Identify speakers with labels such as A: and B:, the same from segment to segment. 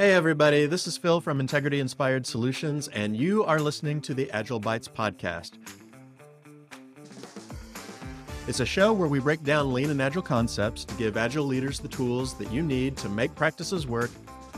A: Hey, everybody, this is Phil from Integrity Inspired Solutions, and you are listening to the Agile Bites podcast. It's a show where we break down lean and agile concepts to give agile leaders the tools that you need to make practices work,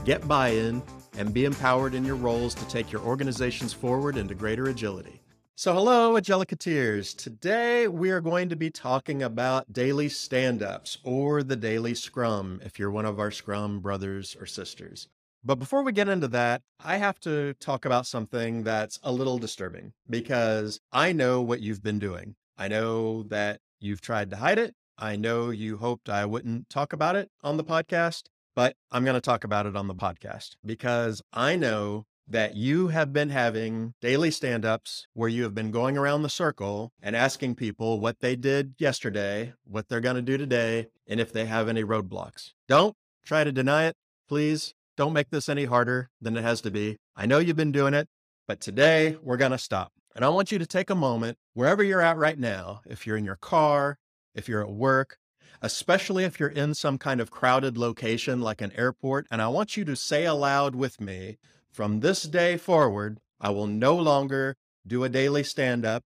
A: get buy in, and be empowered in your roles to take your organizations forward into greater agility. So, hello, Agilicateers. Today we are going to be talking about daily stand ups or the daily scrum if you're one of our scrum brothers or sisters. But before we get into that, I have to talk about something that's a little disturbing because I know what you've been doing. I know that you've tried to hide it. I know you hoped I wouldn't talk about it on the podcast, but I'm going to talk about it on the podcast because I know that you have been having daily stand ups where you have been going around the circle and asking people what they did yesterday, what they're going to do today, and if they have any roadblocks. Don't try to deny it, please. Don't make this any harder than it has to be. I know you've been doing it, but today we're going to stop. And I want you to take a moment, wherever you're at right now, if you're in your car, if you're at work, especially if you're in some kind of crowded location like an airport. And I want you to say aloud with me from this day forward, I will no longer do a daily stand up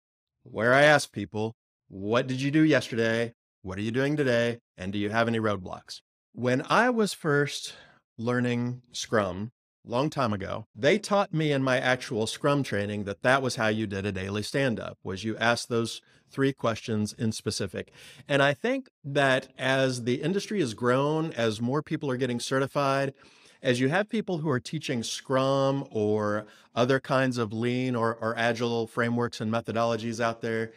A: where I ask people, What did you do yesterday? What are you doing today? And do you have any roadblocks? When I was first learning Scrum long time ago, they taught me in my actual Scrum training that that was how you did a daily stand up was you asked those three questions in specific. And I think that as the industry has grown, as more people are getting certified, as you have people who are teaching Scrum or other kinds of lean or, or agile frameworks and methodologies out there,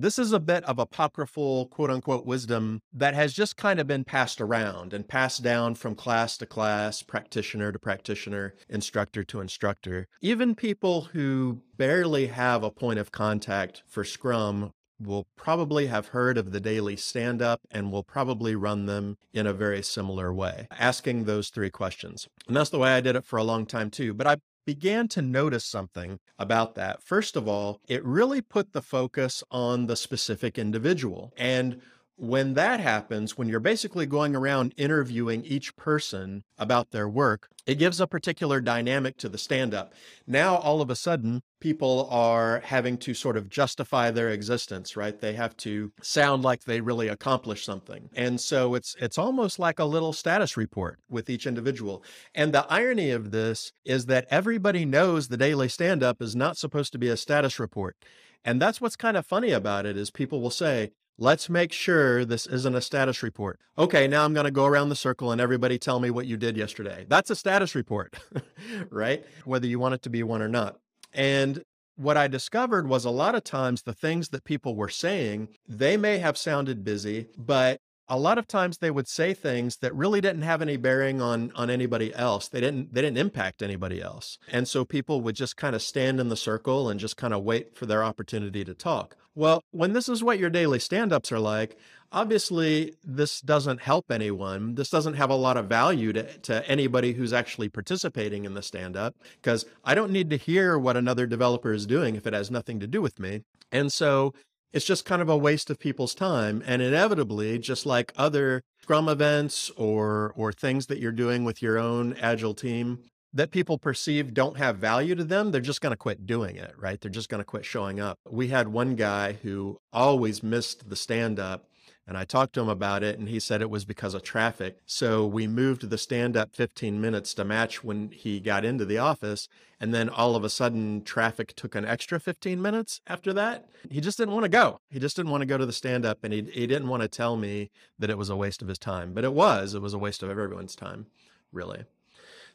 A: this is a bit of apocryphal quote unquote wisdom that has just kind of been passed around and passed down from class to class, practitioner to practitioner, instructor to instructor. Even people who barely have a point of contact for Scrum will probably have heard of the daily stand up and will probably run them in a very similar way, asking those three questions. And that's the way I did it for a long time too. But I began to notice something about that. First of all, it really put the focus on the specific individual. And when that happens, when you're basically going around interviewing each person about their work, it gives a particular dynamic to the stand up. Now, all of a sudden, people are having to sort of justify their existence, right? They have to sound like they really accomplished something. And so it's it's almost like a little status report with each individual. And the irony of this is that everybody knows the daily stand up is not supposed to be a status report. And that's what's kind of funny about it is people will say, Let's make sure this isn't a status report. Okay, now I'm going to go around the circle and everybody tell me what you did yesterday. That's a status report, right? Whether you want it to be one or not. And what I discovered was a lot of times the things that people were saying, they may have sounded busy, but a lot of times they would say things that really didn't have any bearing on on anybody else. They didn't they didn't impact anybody else. And so people would just kind of stand in the circle and just kind of wait for their opportunity to talk. Well when this is what your daily stand-ups are like obviously this doesn't help anyone. This doesn't have a lot of value to, to anybody who's actually participating in the stand-up because i don't need to hear what another developer is doing if it has nothing to do with me. And so it's just kind of a waste of people's time and inevitably just like other scrum events or or things that you're doing with your own agile team that people perceive don't have value to them they're just going to quit doing it right? They're just going to quit showing up. We had one guy who always missed the stand up and I talked to him about it, and he said it was because of traffic. So we moved the stand up 15 minutes to match when he got into the office. And then all of a sudden, traffic took an extra 15 minutes after that. He just didn't want to go. He just didn't want to go to the stand up, and he, he didn't want to tell me that it was a waste of his time. But it was, it was a waste of everyone's time, really.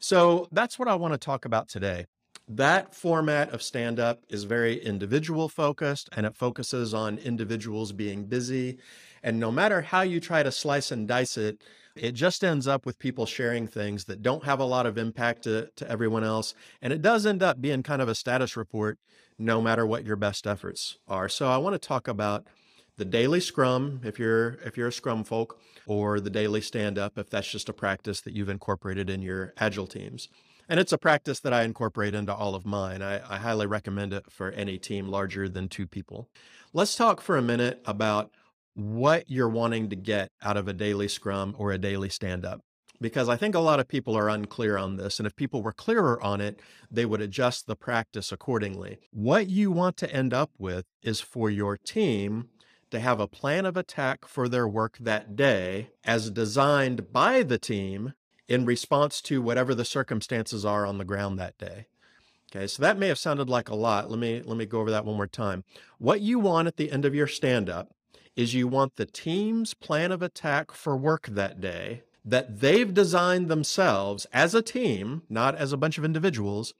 A: So that's what I want to talk about today. That format of stand up is very individual focused and it focuses on individuals being busy. And no matter how you try to slice and dice it, it just ends up with people sharing things that don't have a lot of impact to, to everyone else. And it does end up being kind of a status report, no matter what your best efforts are. So I want to talk about the daily scrum if you're if you're a scrum folk or the daily stand up if that's just a practice that you've incorporated in your agile teams and it's a practice that I incorporate into all of mine. I, I, highly recommend it for any team larger than two people. Let's talk for a minute about what you're wanting to get out of a daily scrum or a daily stand up. because I think a lot of people are unclear on this. And if people were clearer on it, they would adjust the practice accordingly. What you want to end up with is for your team to have a plan of attack for their work that day as designed by the team in response to whatever the circumstances are on the ground that day. Okay, so that may have sounded like a lot. Let me let me go over that one more time. What you want at the end of your stand up is you want the team's plan of attack for work that day that they've designed themselves as a team, not as a bunch of individuals,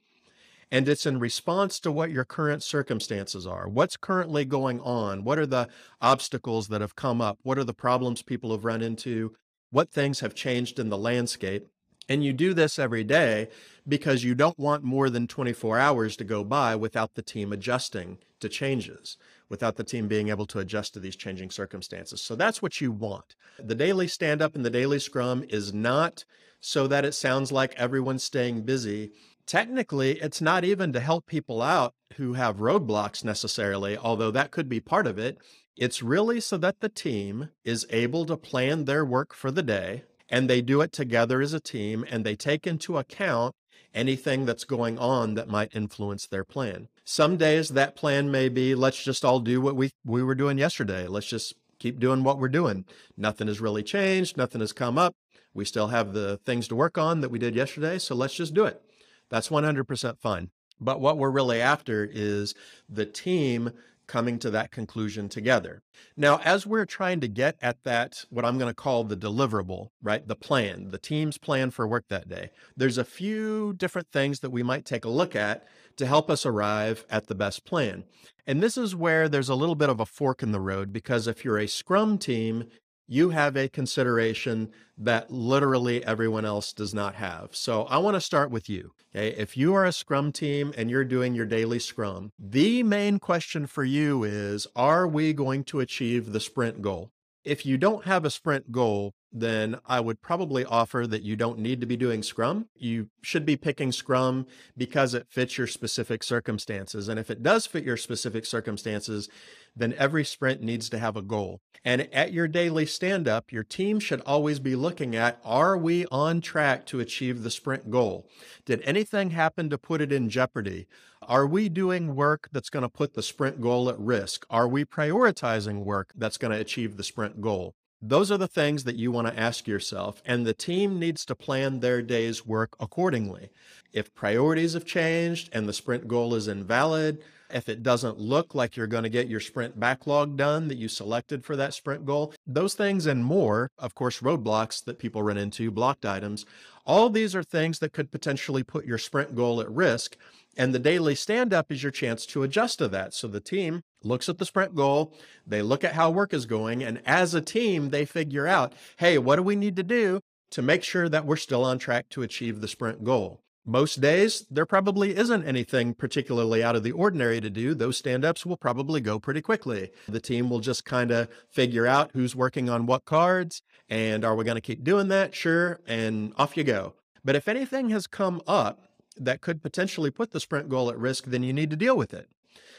A: and it's in response to what your current circumstances are. What's currently going on? What are the obstacles that have come up? What are the problems people have run into? What things have changed in the landscape? And you do this every day because you don't want more than 24 hours to go by without the team adjusting to changes, without the team being able to adjust to these changing circumstances. So that's what you want. The daily stand up and the daily scrum is not so that it sounds like everyone's staying busy. Technically, it's not even to help people out who have roadblocks necessarily, although that could be part of it. It's really so that the team is able to plan their work for the day and they do it together as a team and they take into account anything that's going on that might influence their plan. Some days that plan may be let's just all do what we we were doing yesterday. Let's just keep doing what we're doing. Nothing has really changed, nothing has come up. We still have the things to work on that we did yesterday, so let's just do it. That's 100% fine. But what we're really after is the team coming to that conclusion together. Now, as we're trying to get at that, what I'm going to call the deliverable, right? The plan, the team's plan for work that day, there's a few different things that we might take a look at to help us arrive at the best plan. And this is where there's a little bit of a fork in the road because if you're a scrum team, you have a consideration that literally everyone else does not have. So I want to start with you. Okay. If you are a scrum team and you're doing your daily scrum, the main question for you is Are we going to achieve the sprint goal? If you don't have a sprint goal, then I would probably offer that you don't need to be doing Scrum. You should be picking Scrum because it fits your specific circumstances. And if it does fit your specific circumstances, then every sprint needs to have a goal. And at your daily stand up, your team should always be looking at are we on track to achieve the sprint goal? Did anything happen to put it in jeopardy? Are we doing work that's going to put the sprint goal at risk? Are we prioritizing work that's going to achieve the sprint goal? Those are the things that you want to ask yourself, and the team needs to plan their day's work accordingly. If priorities have changed and the sprint goal is invalid, if it doesn't look like you're going to get your sprint backlog done that you selected for that sprint goal, those things and more, of course, roadblocks that people run into, blocked items, all these are things that could potentially put your sprint goal at risk. And the daily stand up is your chance to adjust to that. So the team looks at the sprint goal, they look at how work is going, and as a team, they figure out, hey, what do we need to do to make sure that we're still on track to achieve the sprint goal? Most days, there probably isn't anything particularly out of the ordinary to do. Those stand ups will probably go pretty quickly. The team will just kind of figure out who's working on what cards and are we going to keep doing that? Sure. And off you go. But if anything has come up that could potentially put the sprint goal at risk, then you need to deal with it.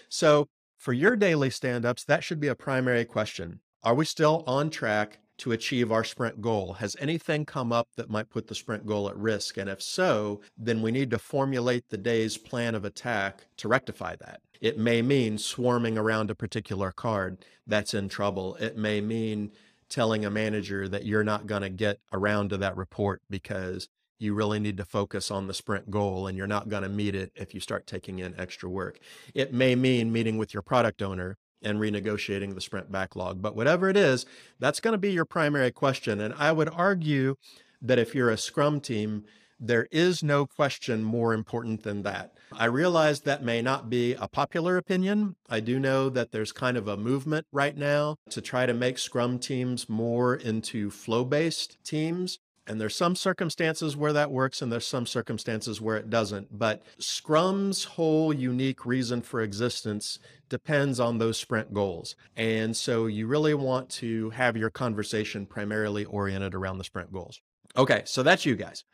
A: So for your daily stand ups, that should be a primary question. Are we still on track to achieve our sprint goal? Has anything come up that might put the sprint goal at risk? And if so, then we need to formulate the day's plan of attack to rectify that. It may mean swarming around a particular card that's in trouble. It may mean telling a manager that you're not going to get around to that report because you really need to focus on the sprint goal and you're not going to meet it if you start taking in extra work. It may mean meeting with your product owner and renegotiating the sprint backlog, but whatever it is, that's going to be your primary question. And I would argue that if you're a scrum team, there is no question more important than that. I realize that may not be a popular opinion. I do know that there's kind of a movement right now to try to make scrum teams more into flow based teams. And there's some circumstances where that works and there's some circumstances where it doesn't. But Scrum's whole unique reason for existence depends on those sprint goals. And so you really want to have your conversation primarily oriented around the sprint goals. Okay, so that's you guys.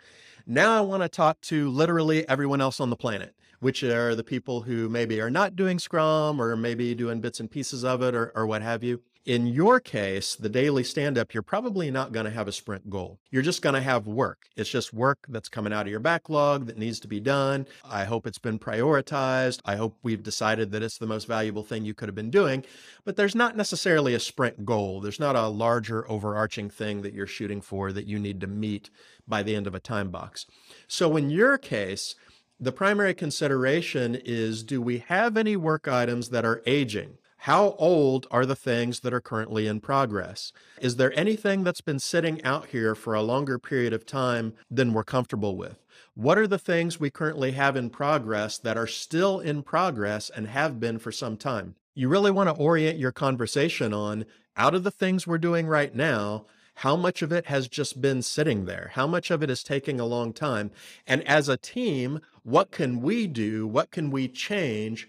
A: Now I want to talk to literally everyone else on the planet, which are the people who maybe are not doing Scrum or maybe doing bits and pieces of it or, or what have you. In your case, the daily stand up, you're probably not going to have a sprint goal. You're just going to have work. It's just work that's coming out of your backlog that needs to be done. I hope it's been prioritized. I hope we've decided that it's the most valuable thing you could have been doing. But there's not necessarily a sprint goal. There's not a larger overarching thing that you're shooting for that you need to meet by the end of a time box. So in your case, the primary consideration is do we have any work items that are aging? How old are the things that are currently in progress? Is there anything that's been sitting out here for a longer period of time than we're comfortable with? What are the things we currently have in progress that are still in progress and have been for some time? You really want to orient your conversation on out of the things we're doing right now, how much of it has just been sitting there? How much of it is taking a long time? And as a team, what can we do? What can we change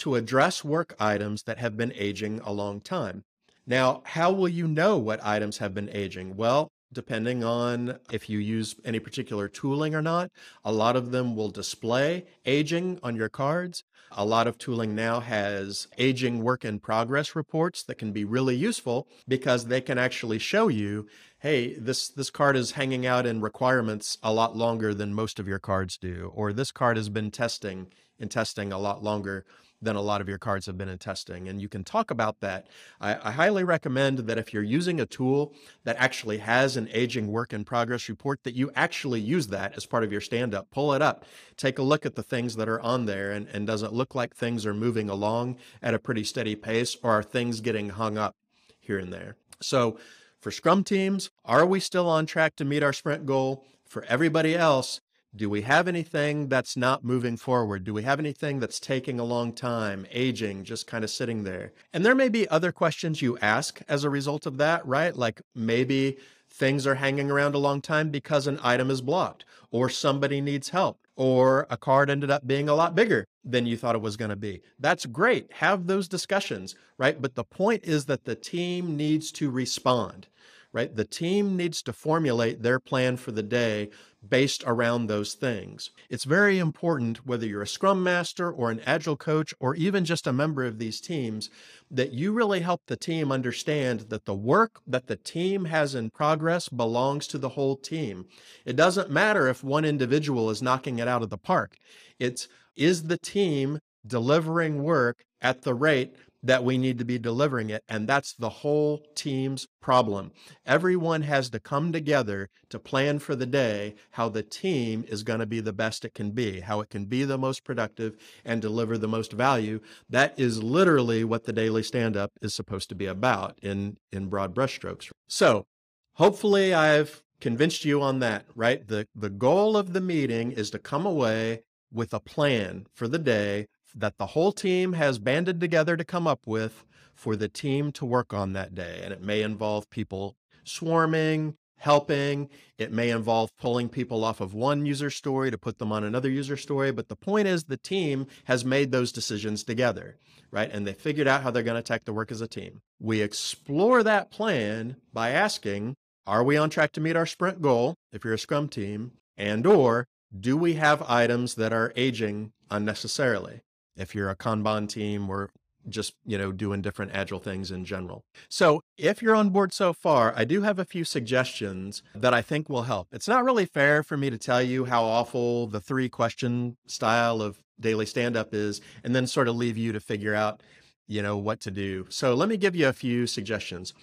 A: to address work items that have been aging a long time? Now, how will you know what items have been aging? Well, depending on if you use any particular tooling or not. A lot of them will display aging on your cards. A lot of tooling now has aging work in progress reports that can be really useful because they can actually show you, hey, this this card is hanging out in requirements a lot longer than most of your cards do, or this card has been testing in testing a lot longer than a lot of your cards have been in testing. And you can talk about that. I, I, highly recommend that if you're using a tool that actually has an aging work in progress report, that you actually use that as part of your stand up. Pull it up, take a look at the things that are on there, and, and does it look like things are moving along at a pretty steady pace, or are things getting hung up here and there? So, for Scrum teams, are we still on track to meet our sprint goal? For everybody else, do we have anything that's not moving forward? Do we have anything that's taking a long time, aging, just kind of sitting there? And there may be other questions you ask as a result of that, right? Like maybe things are hanging around a long time because an item is blocked, or somebody needs help, or a card ended up being a lot bigger than you thought it was going to be. That's great. Have those discussions, right? But the point is that the team needs to respond right? The team needs to formulate their plan for the day based around those things. It's very important, whether you're a scrum master or an agile coach or even just a member of these teams, that you really help the team understand that the work that the team has in progress belongs to the whole team. It doesn't matter if one individual is knocking it out of the park. It's is the team delivering work at the rate that we need to be delivering it. And that's the whole team's problem. Everyone has to come together to plan for the day how the team is going to be the best it can be, how it can be the most productive and deliver the most value. That is literally what the daily stand up is supposed to be about in, in broad brushstrokes. So hopefully I've convinced you on that, right? The, the goal of the meeting is to come away with a plan for the day that the whole team has banded together to come up with for the team to work on that day. And it may involve people swarming, helping. It may involve pulling people off of one user story to put them on another user story. But the point is, the team has made those decisions together, right? And they figured out how they're going to attack the work as a team. We explore that plan by asking, are we on track to meet our sprint goal if you're a scrum team? And or do we have items that are aging unnecessarily? If you're a Kanban team or just, you know, doing different agile things in general. So if you're on board so far, I do have a few suggestions that I think will help. It's not really fair for me to tell you how awful the three question style of daily stand up is and then sort of leave you to figure out, you know, what to do. So let me give you a few suggestions.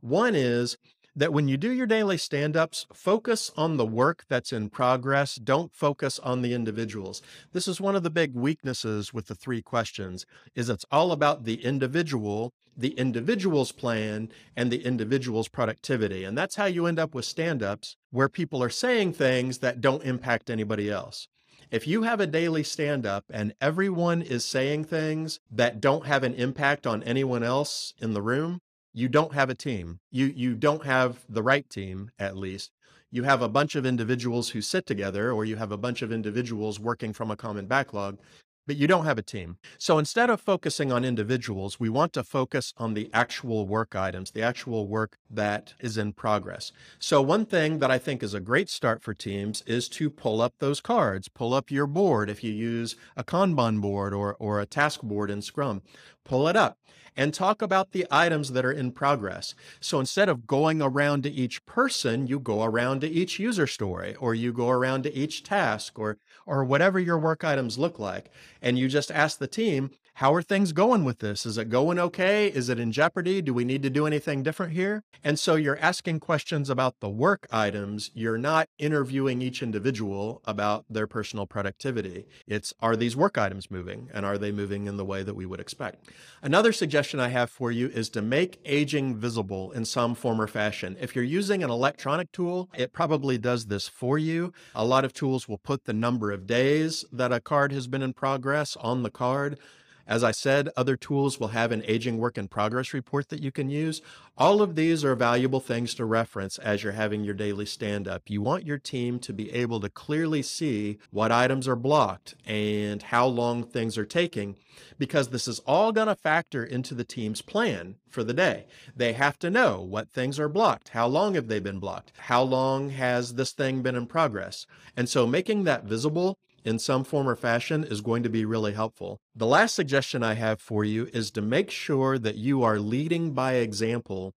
A: One is that when you do your daily stand ups, focus on the work that's in progress. Don't focus on the individuals. This is one of the big weaknesses with the three questions is it's all about the individual, the individual's plan and the individual's productivity. And that's how you end up with stand ups where people are saying things that don't impact anybody else. If you have a daily stand up and everyone is saying things that don't have an impact on anyone else in the room, you don't have a team. You you don't have the right team at least. You have a bunch of individuals who sit together or you have a bunch of individuals working from a common backlog, but you don't have a team. So instead of focusing on individuals, we want to focus on the actual work items, the actual work that is in progress. So one thing that I think is a great start for teams is to pull up those cards, pull up your board if you use a Kanban board or, or a task board in Scrum. Pull it up and talk about the items that are in progress. So instead of going around to each person, you go around to each user story or you go around to each task or or whatever your work items look like and you just ask the team, how are things going with this? Is it going okay? Is it in jeopardy? Do we need to do anything different here? And so you're asking questions about the work items. You're not interviewing each individual about their personal productivity. It's are these work items moving and are they moving in the way that we would expect? Another suggestion I have for you is to make aging visible in some form or fashion. If you're using an electronic tool, it probably does this for you. A lot of tools will put the number of days that a card has been in progress on the card. As I said, other tools will have an aging work in progress report that you can use. All of these are valuable things to reference as you're having your daily stand up. You want your team to be able to clearly see what items are blocked and how long things are taking because this is all going to factor into the team's plan for the day. They have to know what things are blocked. How long have they been blocked? How long has this thing been in progress? And so making that visible in some form or fashion is going to be really helpful. The last suggestion I have for you is to make sure that you are leading by example,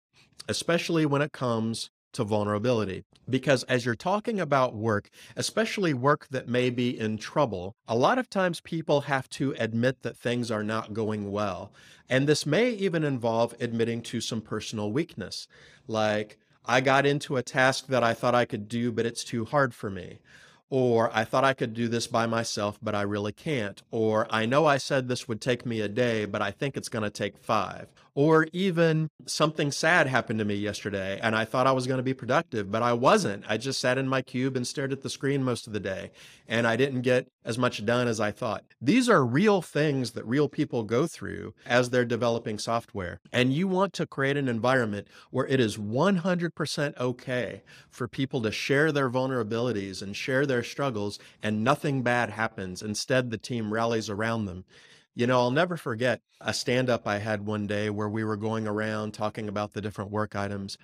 A: especially when it comes to vulnerability. Because as you're talking about work, especially work that may be in trouble, a lot of times people have to admit that things are not going well. And this may even involve admitting to some personal weakness, like, I got into a task that I thought I could do, but it's too hard for me or I thought I could do this by myself, but I really can't, or I know I said this would take me a day, but I think it's going to take five, or even something sad happened to me yesterday and I thought I was going to be productive, but I wasn't. I just sat in my cube and stared at the screen most of the day and I didn't get as much done as I thought. These are real things that real people go through as they're developing software. And you want to create an environment where it is 100% okay for people to share their vulnerabilities and share their struggles and nothing bad happens. Instead, the team rallies around them. You know, I'll never forget a stand up I had one day where we were going around talking about the different work items.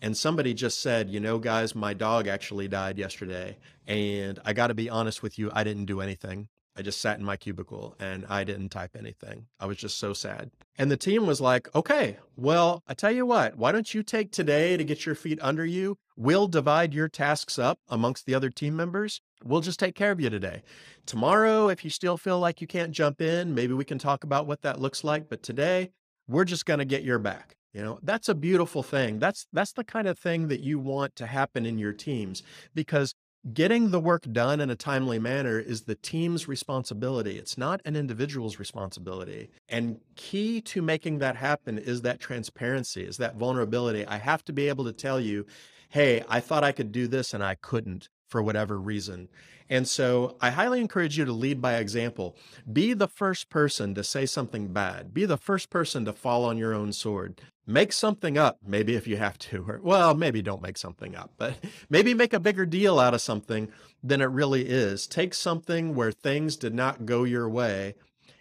A: And somebody just said, you know, guys, my dog actually died yesterday. And I got to be honest with you, I didn't do anything. I just sat in my cubicle and I didn't type anything. I was just so sad. And the team was like, okay, well, I tell you what, why don't you take today to get your feet under you? We'll divide your tasks up amongst the other team members. We'll just take care of you today. Tomorrow, if you still feel like you can't jump in, maybe we can talk about what that looks like. But today, we're just going to get your back. You know, that's a beautiful thing. That's that's the kind of thing that you want to happen in your teams because Getting the work done in a timely manner is the team's responsibility. It's not an individual's responsibility. And key to making that happen is that transparency, is that vulnerability. I have to be able to tell you, hey, I thought I could do this and I couldn't for whatever reason. And so I highly encourage you to lead by example. Be the first person to say something bad. Be the first person to fall on your own sword. Make something up, maybe if you have to. Or, well, maybe don't make something up, but maybe make a bigger deal out of something than it really is. Take something where things did not go your way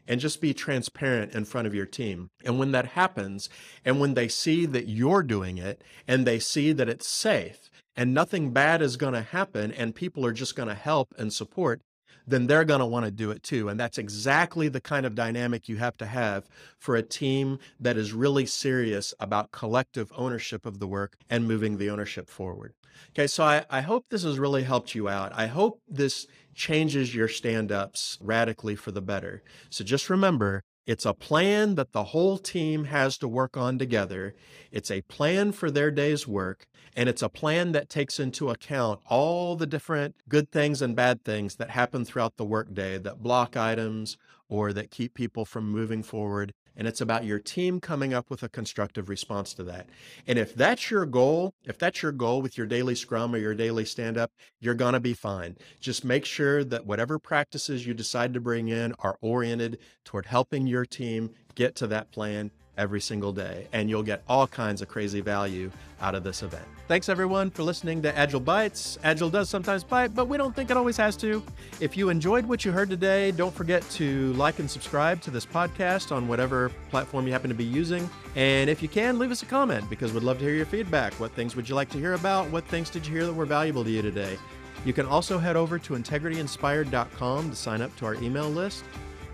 A: and just be transparent in front of your team. And when that happens, and when they see that you're doing it and they see that it's safe, and nothing bad is going to happen and people are just going to help and support, then they're going to want to do it too. And that's exactly the kind of dynamic you have to have for a team that is really serious about collective ownership of the work and moving the ownership forward. Okay, so I, I hope this has really helped you out. I hope this changes your stand ups radically for the better. So just remember it's a plan that the whole team has to work on together. It's a plan for their day's work, and it's a plan that takes into account all the different good things and bad things that happen throughout the workday that block items or that keep people from moving forward and it's about your team coming up with a constructive response to that. And if that's your goal, if that's your goal with your daily scrum or your daily stand up, you're going to be fine. Just make sure that whatever practices you decide to bring in are oriented toward helping your team get to that plan every single day, and you'll get all kinds of crazy value out of this event. Thanks everyone for listening to Agile Bites. Agile does sometimes bite, but we don't think it always has to. If you enjoyed what you heard today, don't forget to like and subscribe to this podcast on whatever platform you happen to be using. And if you can, leave us a comment because we'd love to hear your feedback. What things would you like to hear about? What things did you hear that were valuable to you today? You can also head over to integrityinspired.com to sign up to our email list.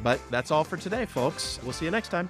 A: But that's all for today, folks. We'll see you next time.